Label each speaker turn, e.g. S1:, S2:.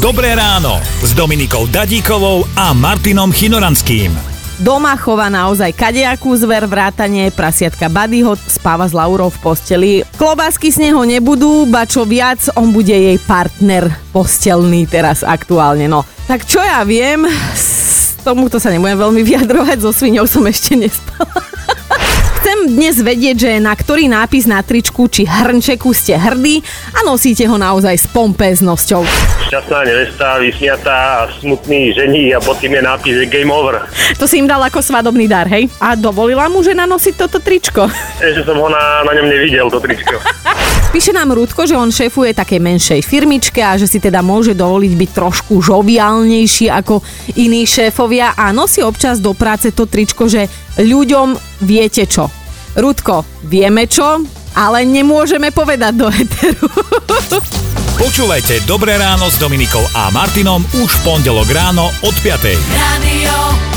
S1: Dobré ráno s Dominikou Dadíkovou a Martinom Chinoranským.
S2: Doma chová naozaj kadejakú zver, vrátanie prasiatka Buddyho spáva s Laurou v posteli. Klobásky z neho nebudú, ba čo viac, on bude jej partner postelný teraz aktuálne. No, tak čo ja viem, s tomuto sa nebudem veľmi vyjadrovať, so sviňou som ešte nespala. Dnes vedieť, že na ktorý nápis na tričku či hrnčeku ste hrdí a nosíte ho naozaj s pompéznosťou.
S3: šťastná nevesta, vysmiatá smutný žení a pod tým je nápis Game Over.
S2: To si im dal ako svadobný dar, hej? A dovolila mu žena nosiť toto tričko?
S3: Ešte som ho na, na ňom nevidel, to tričko.
S2: Píše nám Rudko, že on šéfuje takej menšej firmičke a že si teda môže dovoliť byť trošku žoviálnejší ako iní šéfovia a nosí občas do práce to tričko, že ľuďom viete čo. Rudko, vieme čo, ale nemôžeme povedať do heteru.
S1: Počúvajte Dobré ráno s Dominikou a Martinom už v pondelok ráno od 5.
S4: Radio